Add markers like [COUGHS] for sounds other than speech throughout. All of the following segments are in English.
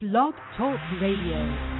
Blog Talk Radio.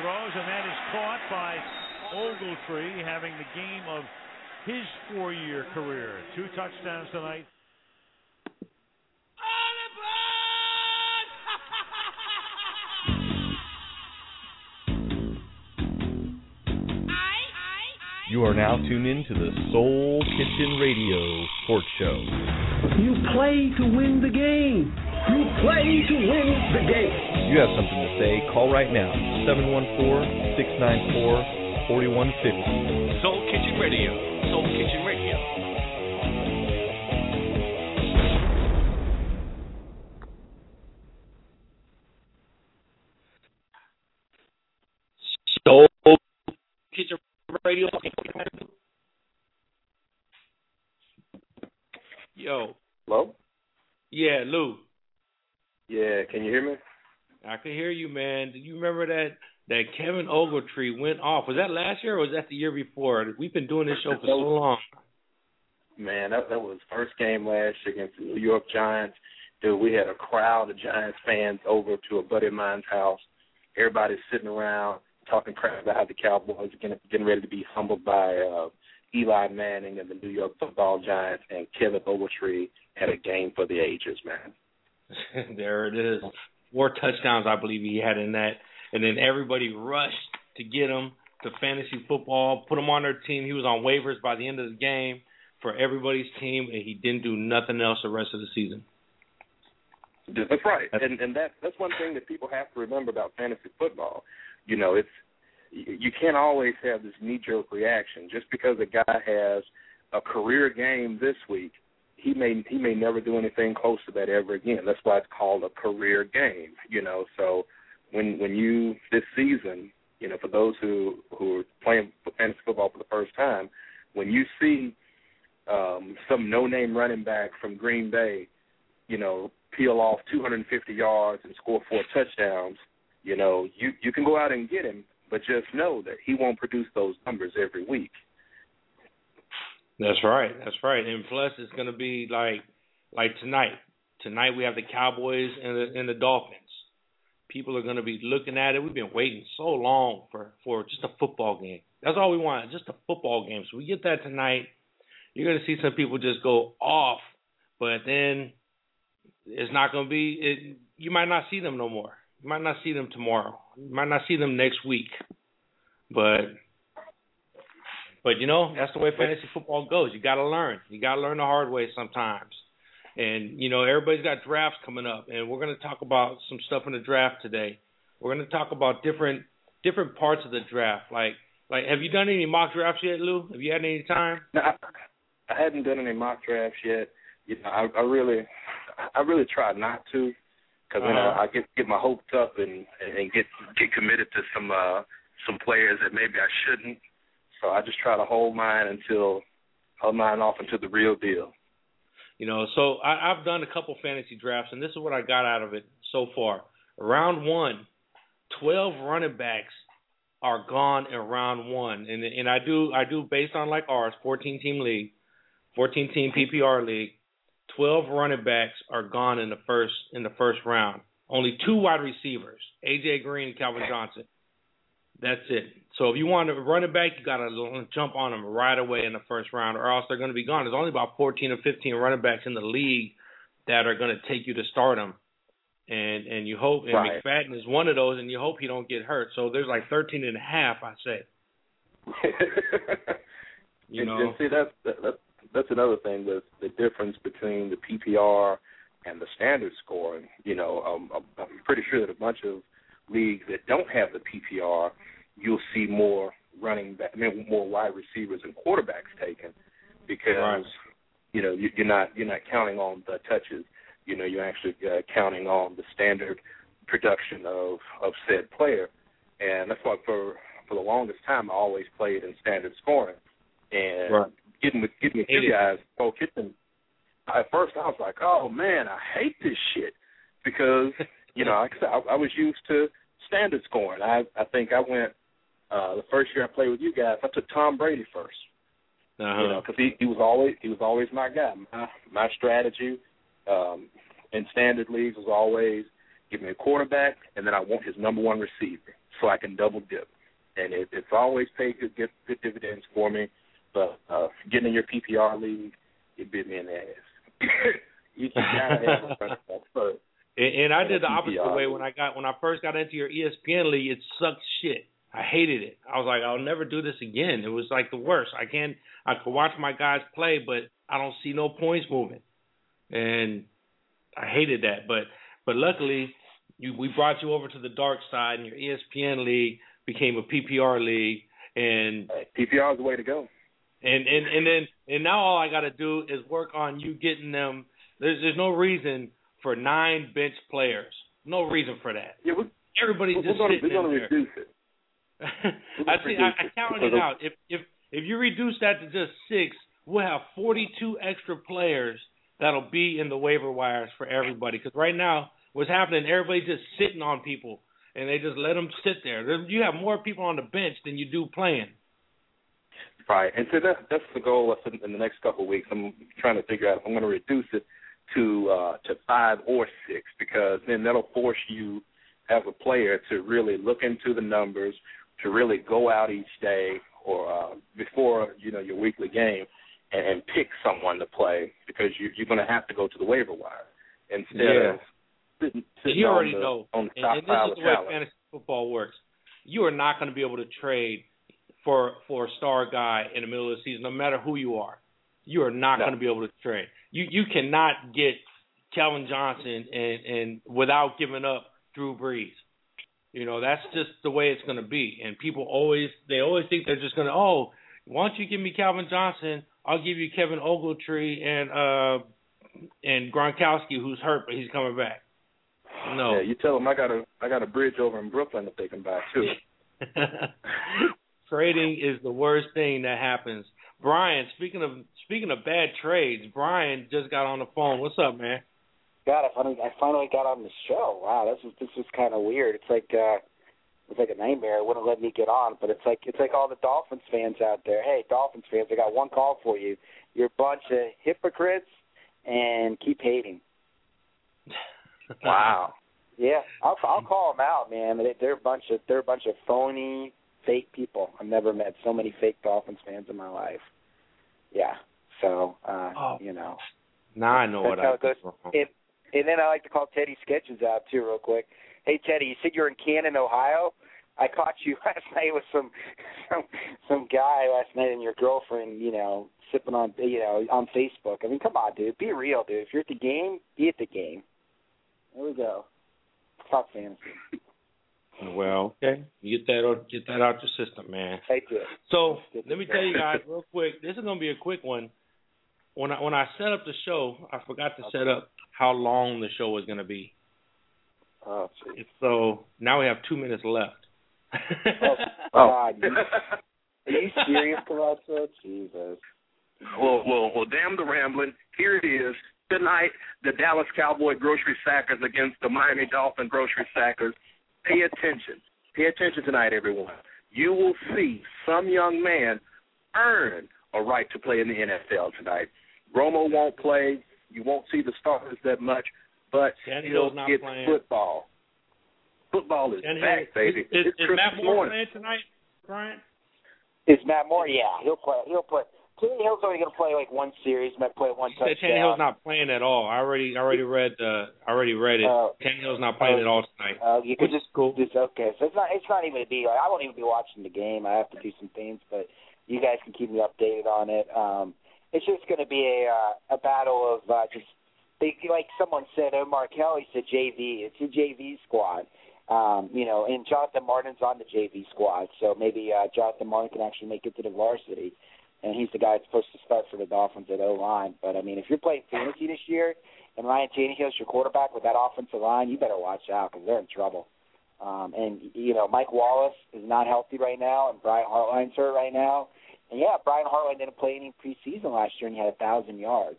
throws, and that is caught by Ogletree, having the game of his four-year career. Two touchdowns tonight. You are now tuned in to the Soul Kitchen Radio Sports Show. You play to win the game. You play to win the game. You have something to say, call right now 714 694 4150. Soul Kitchen Radio. Soul Kitchen Radio. Soul Kitchen radio. Yo. Hello? Yeah, Lou. Yeah, can you hear me? I can hear you, man. Do you remember that that Kevin Ogletree went off. Was that last year or was that the year before? We've been doing this show for so long. Man, that that was first game last year against the New York Giants. Dude, we had a crowd of Giants fans over to a buddy of mine's house. Everybody's sitting around talking crap about how the Cowboys are getting, getting ready to be humbled by uh, Eli Manning and the New York Football Giants, and Kevin Ogletree had a game for the ages, man. [LAUGHS] there it is. Four touchdowns, I believe he had in that, and then everybody rushed to get him to fantasy football, put him on their team. He was on waivers by the end of the game for everybody's team, and he didn't do nothing else the rest of the season. That's right, and and that that's one thing that people have to remember about fantasy football. You know, it's you can't always have this knee jerk reaction just because a guy has a career game this week. He may he may never do anything close to that ever again. That's why it's called a career game. You know, so when when you this season, you know, for those who who are playing fantasy football for the first time, when you see um, some no name running back from Green Bay, you know, peel off 250 yards and score four touchdowns, you know, you you can go out and get him, but just know that he won't produce those numbers every week. That's right. That's right. And plus, it's going to be like like tonight. Tonight we have the Cowboys and the and the Dolphins. People are going to be looking at it. We've been waiting so long for for just a football game. That's all we want, just a football game. So we get that tonight. You're going to see some people just go off, but then it's not going to be. It, you might not see them no more. You might not see them tomorrow. You might not see them next week. But but you know, that's the way fantasy football goes. You gotta learn. You gotta learn the hard way sometimes. And, you know, everybody's got drafts coming up and we're gonna talk about some stuff in the draft today. We're gonna talk about different different parts of the draft. Like like have you done any mock drafts yet, Lou? Have you had any time? No, I, I hadn't done any mock drafts yet. You know, I, I really I really try not to because you know Uh-huh. I get get my hopes up and and get get committed to some uh some players that maybe I shouldn't. So I just try to hold mine until hold mine off until the real deal. You know, so I, I've done a couple fantasy drafts, and this is what I got out of it so far. Round one, 12 running backs are gone in round one, and and I do I do based on like ours, 14 team league, 14 team PPR league. 12 running backs are gone in the first in the first round. Only two wide receivers, AJ Green and Calvin Johnson. That's it. So if you want to run it back, you got to jump on them right away in the first round, or else they're going to be gone. There's only about 14 or 15 running backs in the league that are going to take you to start them, and and you hope. And Right. McFadden is one of those, and you hope he don't get hurt. So there's like 13 and a half, I say. [LAUGHS] You and, know, and see that's that, that, that's another thing with the difference between the PPR and the standard scoring. You know, um, I'm I'm pretty sure that a bunch of leagues that don't have the PPR, you'll see more running back, I mean, more wide receivers and quarterbacks taken because Right. you know you, you're not you're not counting on the touches. You know, you're actually uh, counting on the standard production of of said player, and that's why for for the longest time I always played in standard scoring. And Right. getting with getting with you guys, Soul Kitchen. At first, I was like, "Oh man, I hate this shit," because [LAUGHS] you know, like I, said, I, I was used to standard scoring. I I think I went uh the first year I played with you guys. I took Tom Brady first, uh-huh. you know, because he he was always he was always my guy. My my strategy um in standard leagues was always give me a quarterback, and then I want his number one receiver so I can double dip. And it, it's always paid good, good good dividends for me. But uh getting in your PPR league, it bit me in the ass. [COUGHS] you, you gotta have a running back first. [LAUGHS] And, and I did the opposite PPR. way when I got when I first got into your ESPN league. It sucked shit. I hated it. I was like, I'll never do this again. It was like the worst. I can't. I could watch my guys play, but I don't see no points moving, and I hated that. But but luckily, you we brought you over to the dark side, and your ESPN league became a PPR league, and PPR is the way to go. and and and then and now all I got to do is work on you getting them. There's there's no reason for nine bench players. No reason for that. Yeah, we, Everybody's we're just gonna sitting we're gonna in there. reduce it. I see. I, I counted it out. If if if you reduce that to just six, we'll have 42 extra players that'll be in the waiver wires for everybody. Because right now, what's happening? Everybody's just sitting on people, and they just let them sit there. You have more people on the bench than you do playing. Right, and so that, that's the goal in the next couple of weeks. I'm trying to figure out if I'm going to reduce it to uh, to five or six because then that'll force you as a player to really look into the numbers, to really go out each day or uh, before you know your weekly game and, and pick someone to play because you, you're going to have to go to the waiver wire instead yeah. of sitting, sitting you already the, know. on the and, top and this is the way talent. fantasy football works. You are not going to be able to trade for for a star guy in the middle of the season, no matter who you are. You are not No. going to be able to trade. You you cannot get Calvin Johnson and and without giving up Drew Brees. You know that's just the way it's going to be. And people always they always think they're just going to oh why don't you give me Calvin Johnson? I'll give you Kevin Ogletree and uh and Gronkowski who's hurt but he's coming back. No. Yeah, you tell them I got a I got a bridge over in Brooklyn that they can buy too. [LAUGHS] Trading is the worst thing that happens. Brian, speaking of speaking of bad trades, Brian just got on the phone. What's up, man? God, I finally I finally got on the show. Wow, this is this is kind of weird. It's like uh it's like a nightmare. It wouldn't let me get on, but it's like it's like all the Dolphins fans out there. Hey, Dolphins fans, I got one call for you. You're a bunch of hypocrites and keep hating. [LAUGHS] Wow. Yeah, I'll I'll call them out, man. They, they're a bunch of they're a bunch of phony, fake people. I've never met so many fake Dolphins fans in my life. Yeah. So, uh, Oh. you know. Now I know That's what I it goes. wrong. And, and then I like to call Teddy Sketches out too, real quick. Hey Teddy, you said you're in Canton, Ohio. I caught you [LAUGHS] last night with some some some guy last night and your girlfriend, you know, sipping on you know on Facebook. I mean, come on, dude, be real, dude. If you're at the game, be at the game. There we go. Talk fantasy. [LAUGHS] Well, okay, you get that out- get that out your system, man. I do. So let me tell you guys [LAUGHS] real quick. This is gonna be a quick one. When I when I set up the show, I forgot to set up how long the show was gonna be. Oh, geez. So now we have two minutes left. Oh, [LAUGHS] God, [LAUGHS] are you serious, Camacho? Jesus. Well, well, well, damn the rambling. Here it is. Tonight, the Dallas Cowboy Grocery Sackers against the Miami Dolphin Grocery Sackers. Pay attention. Pay attention tonight, everyone. You will see some young man earn a right to play in the NFL tonight. Romo won't play. You won't see the starters that much, but Tannehill's he'll not get playing. football. Football is And back, baby. Is, is, it's is Christmas Matt Moore morning. playing tonight, Brian? Is Matt Moore? Yeah, he'll play. He'll play. Hill's only going to play like one series. Might play one He said touchdown. Tannehill's not playing at all. I already I already read uh I already read it. Oh. Tannehill's not playing at all tonight. Uh, you could Which is just cool. Just, okay, so it's not it's not even a deal. I won't even be watching the game. I have to do some things, but you guys can keep me updated on it. Um, it's just going to be a uh, a battle of uh, just they like someone said. Omar Kelly said JV. It's a JV squad. Um, you know, and Jonathan Martin's on the JV squad, so maybe uh, Jonathan Martin can actually make it to the varsity. And he's the guy that's supposed to start for the Dolphins at O line. But I mean, if you're playing fantasy this year, and Ryan Tannehill's your quarterback with that offensive line, you better watch out because they're in trouble. Um, and you know, Mike Wallace is not healthy right now, and Brian Hartline's hurt right now. And yeah, Brian Hartline didn't play any preseason last year, and he had a thousand yards.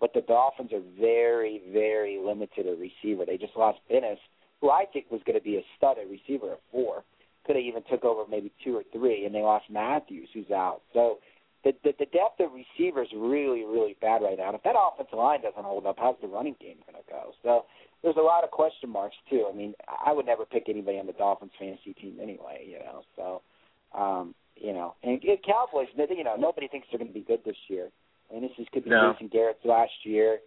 But the Dolphins are very, very limited at receiver. They just lost Bennis, who I think was going to be a stud at receiver at four. Could have even took over maybe two or three, and they lost Matthews, who's out. So the, the the depth of receivers really really bad right now. And if that offensive line doesn't hold up, how's the running game going to go? So there's a lot of question marks too. I mean, I would never pick anybody on the Dolphins fantasy team anyway. You know, so um, you know, and, Cowboys, you know, nobody thinks they're going to be good this year. I mean, this is could be No. Jason Garrett's last year.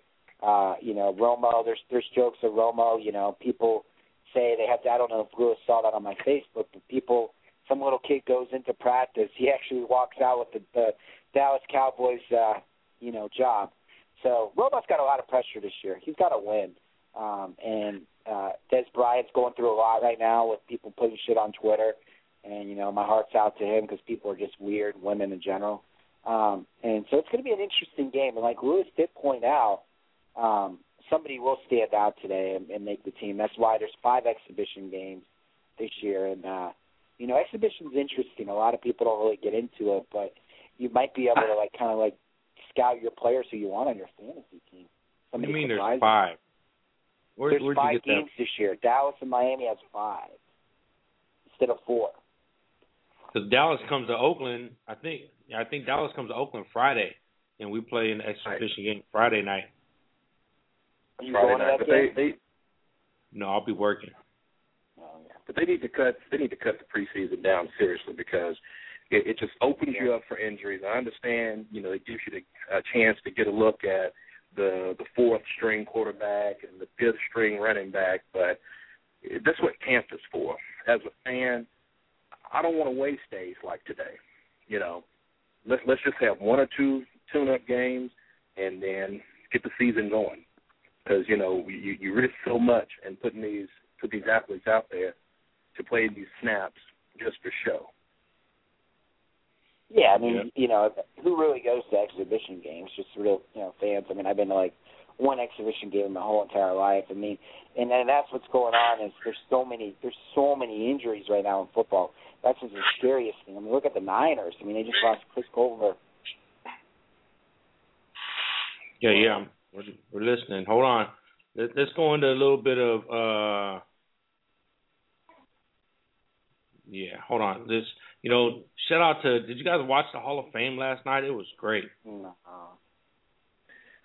Uh, you know, Romo. There's there's jokes of Romo. You know, people say they have to. I don't know if Lewis saw that on my Facebook, but people some little kid goes into practice. He actually walks out with the, the Dallas Cowboys, uh, you know, job. So Romo's got a lot of pressure this year. He's got to win. Um, and uh, Dez Bryant's going through a lot right now with people putting shit on Twitter. And you know, my heart's out to him because people are just weird, women in general. Um, and so it's going to be an interesting game. And like Lewis did point out, um, somebody will stand out today and, and make the team. That's why there's five exhibition games this year. And uh, you know, exhibition's interesting. A lot of people don't really get into it, but you might be able to like kind of like scout your players who you want on your fantasy team. Somebody you mean there's five? Where, There's five you get games this year. Dallas and Miami has five. instead of four. Because Dallas comes to Oakland, I think. I think Dallas comes to Oakland Friday, and we play an exhibition game Friday night. Are you Friday going to night, that but they, they No, I'll be working. Oh, yeah. but they need to cut they need to cut the preseason down seriously because it, it just opens you up for injuries. I understand, you know, it gives you the, a chance to get a look at the the fourth string quarterback and the fifth string running back, but that's what camp is for. As a fan, I don't want to waste days like today. You know, let's let's just have one or two tune-up games and then get the season going. Because you know you you risk so much in putting these put these athletes out there to play these snaps just for show. Yeah, I mean, Yeah. you know, who really goes to exhibition games? Just real, you know, fans. I mean, I've been to like one exhibition game in my whole entire life. I mean, and then that's what's going on is there's so many there's so many injuries right now in football. That's just the scariest thing. I mean, look at the Niners. I mean, they just lost Chris Culliver. Yeah, yeah. We're, we're listening. Hold on. Let, let's go into a little bit of. uh Yeah, hold on. This, you know, shout out to. Did you guys watch the Hall of Fame last night? It was great. No.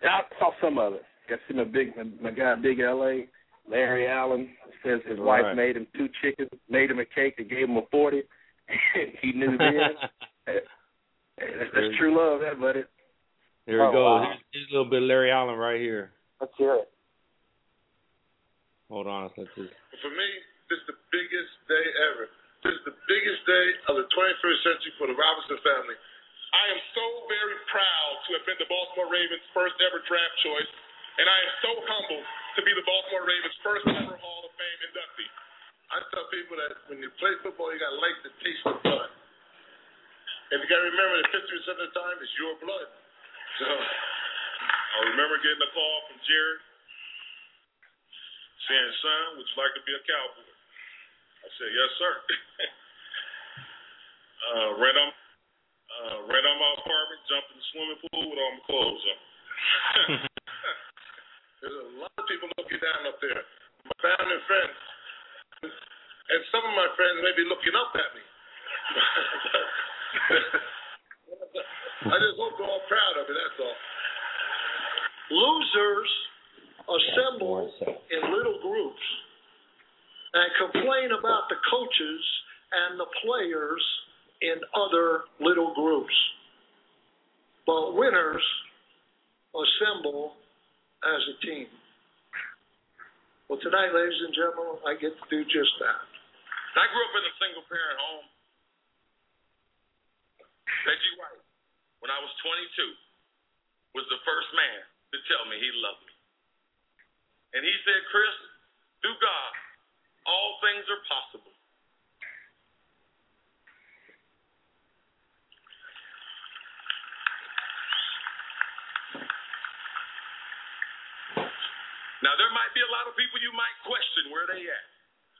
Yeah, I saw some of it. Got to see my big my, my guy Big LA, Larry Allen says his Right. wife made him two chickens, made him a cake, and gave him a forty. [LAUGHS] he knew then. That's that's true love, that buddy. Here we Oh, go. wow. Here's, here's a little bit of Larry Allen right here. Let's hear it. Hold on. Let's just. For me, this is the biggest day ever. This is the biggest day of the 21st century for the Robinson family. I am so very proud to have been the Baltimore Ravens' first ever draft choice, and I am so humbled to be the Baltimore Ravens' first ever Hall of Fame inductee. I tell people that when you play football, you got to like the taste of blood. And you got to remember that 50% of the time it's your blood. So I remember getting a call from Jerry saying, son, would you like to be a cowboy? I said, yes, sir. [LAUGHS] uh, right on, uh, right on my apartment, jumped in the swimming pool with all my clothes on. [LAUGHS] [LAUGHS] There's a lot of people looking down up there. My family and friends. And some of my friends may be looking up at me. [LAUGHS] I just hope they're all proud of me, that's all. Losers assemble in little groups and complain about the coaches and the players in other little groups. But winners assemble as a team. Well, tonight, ladies and gentlemen, I get to do just that. I grew up in a single parent home. Reggie White, when I was 22, was the first man to tell me he loved me. And he said, Chris, through God, all things are possible. Now, there might be a lot of people you might question where they at.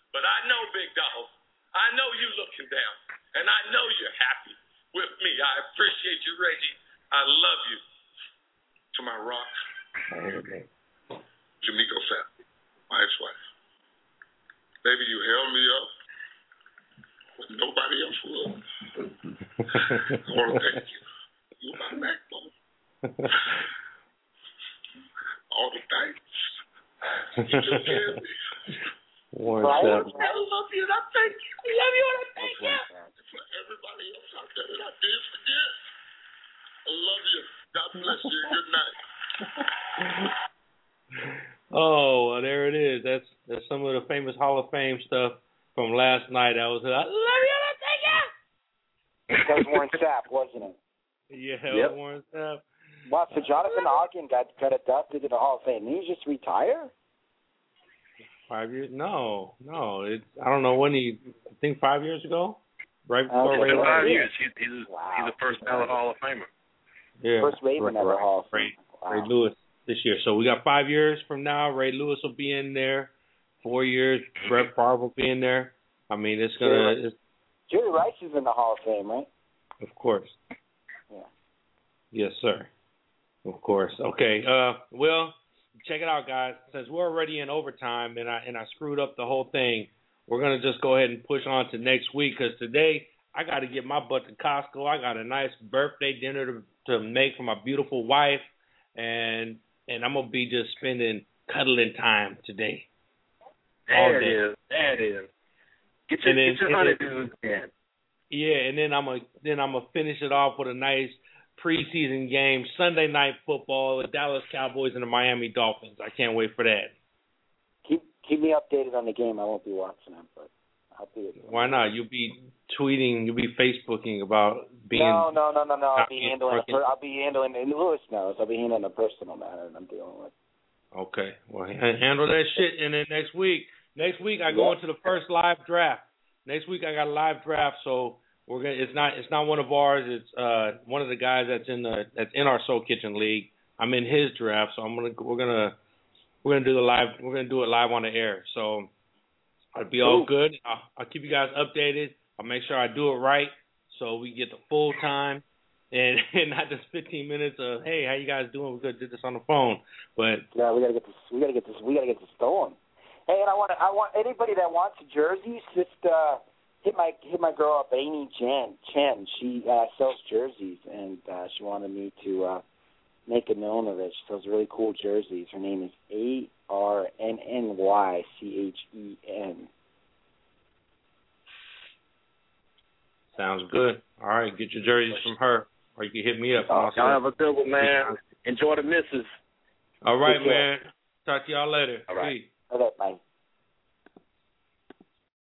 But I know, Big Dog, I know you looking down. And I know you're happy with me. I appreciate you, Reggie. I love you. To my rock, Jamaica family, my ex-wife. Baby, you held me up when nobody else would. I want to thank you. You're my backbone. [LAUGHS] All the thanks. You took care of me. Warren Right. Sapp. I love you and I thank you. I love you and I thank you. For everybody else out there that I did forget. I love you. God bless you. Good night. Oh, well, there it is. That's that's some of the famous Hall of Fame stuff from last night. I was I love you. and I thank you. That was Warren Sapp, wasn't it? Yeah, Yep. Warren Sapp. Wow, so Jonathan Ogden got got inducted to the Hall of Fame. Did he just retire? Five years? No, no. It's I don't know when he. I think five years ago, right before Okay. Ray In Right. five Lewis. years, he's he's, Wow. he's a first ballot Hall of Famer. Yeah, First Raven right, ever right. Hall of Ray, Fame. Wow. Ray Lewis this year. So we got five years from now. Ray Lewis will be in there. Four years. Brett Favre will be in there. I mean, it's gonna. It's, Jerry Rice is in the Hall of Fame, right? of course. Yeah. Yes, sir. Of course. Okay. Uh, well, check it out, guys. Since we're already in overtime and I and I screwed up the whole thing, we're gonna just go ahead and push on to next week because today I got to get my butt to Costco. I got a nice birthday dinner to to make for my beautiful wife, and and I'm gonna be just spending cuddling time today. There it is. There it is. Get your, then, get your honeydew in. Yeah, and then I'm gonna then I'm gonna finish it off with a nice preseason game, Sunday night football, the Dallas Cowboys and the Miami Dolphins. I can't wait for that. Keep keep me updated on the game. I won't be watching it, but I'll be. Why not? You'll be tweeting, you'll be Facebooking about being. No, no, no, no, no. I'll be handling. Per, I'll be handling. And Lewis knows. I'll be handling a personal matter that I'm dealing with. Okay, well, handle that shit, and then next week, next week I go Yep. into the first live draft. Next week I got a live draft, so we're gonna. It's not. It's not one of ours. It's uh one of the guys that's in the that's in our Soul Kitchen league. I'm in his draft, so I'm gonna. We're gonna. We're gonna do the live. We're gonna do it live on the air. So I'll be all good. I'll, I'll keep you guys updated. I'll make sure I do it right, so we get the full time. And, [LAUGHS] and not just 15 minutes of hey, how you guys doing? We could do this on the phone, but Yeah, we gotta get this. We gotta get this. We gotta get this going. Hey, and I want. I want anybody that wants jerseys, just uh, hit my hit my girl up, Amy Chen. Chen. She uh, sells jerseys, and uh, she wanted me to uh, make it known of it. She sells really cool jerseys. Her name is A R N N Y C H E N. Sounds good. All right, get your jerseys from her, or you can hit me up. Y'all have a good one, man. [LAUGHS] Enjoy the misses. All right, man. Talk to y'all later. All right. Peace. Okay, bye.